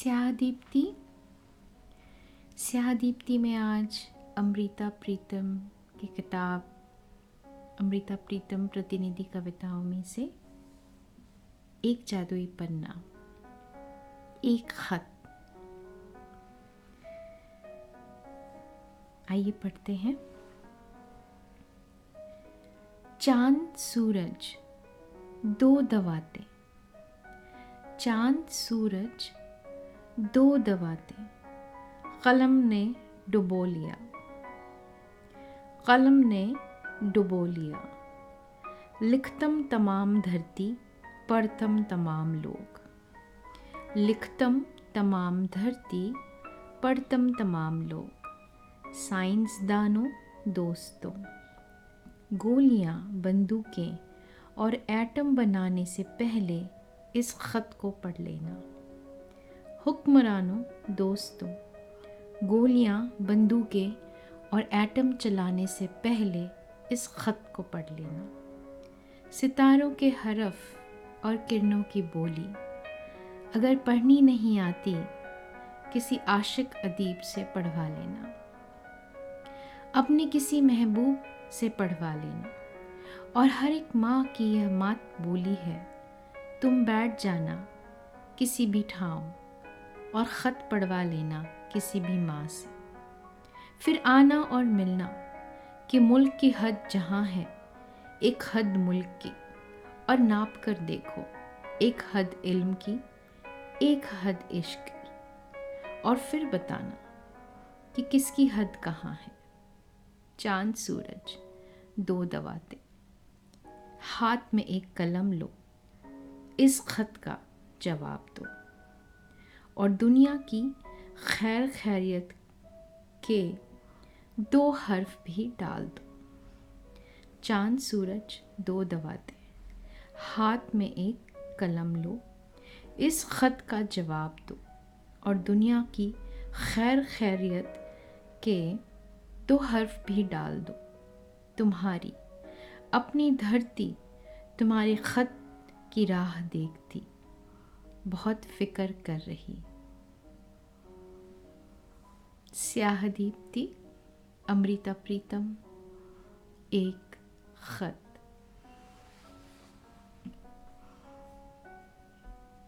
स्याह दीप्ति स्याह दीप्ति में आज अमृता प्रीतम की किताब, अमृता प्रीतम प्रतिनिधि कविताओं में से एक जादुई पन्ना, एक खत। आइए पढ़ते हैं। चाँद, सूरज, दो दवाते। चाँद, सूरज दो दबाते कलम ने डुबो लिया। कलम ने डुबो लिया। लिखतम तमाम धरती, पढ़तम तमाम लोग। लिखतम तमाम धरती, पढ़तम तमाम लोग। साइंसदानों दोस्तों, गोलियाँ बंदूकें और एटम बनाने से पहले इस ख़त को पढ़ लेना। हुक्मरानों दोस्तों, गोलियाँ बंदूकें और एटम चलाने से पहले इस ख़त को पढ़ लेना। सितारों के हरफ और किरणों की बोली। अगर पढ़नी नहीं आती, किसी आशिक अदीब से पढ़वा लेना। अपने किसी महबूब से पढ़वा लेना। और हर एक माँ की यह मात बोली है, तुम बैठ जाना, किसी भी ठाव और ख़त पढ़वा लेना किसी भी माँ से फिर आना और मिलना कि मुल्क की हद जहाँ है, एक हद मुल्क की, और नाप कर देखो, एक हद इल्म की, एक हद इश्क की। और फिर बताना कि किसकी हद कहाँ है। चाँद, सूरज, दो दवाते। हाथ में एक कलम लो, इस खत का जवाब दो। और दुनिया की खैर खैरियत के दो हर्फ भी डाल दो। चाँद, सूरज, दो दवाते। हाथ में एक कलम लो। इस ख़त का जवाब दो। और दुनिया की खैर खैरियत के दो हर्फ भी डाल दो। तुम्हारी अपनी धरती तुम्हारे ख़त की राह देखती। बहुत फ़िक्र कर रही। स्याह दीप्ति अमृता प्रीतम एक खत।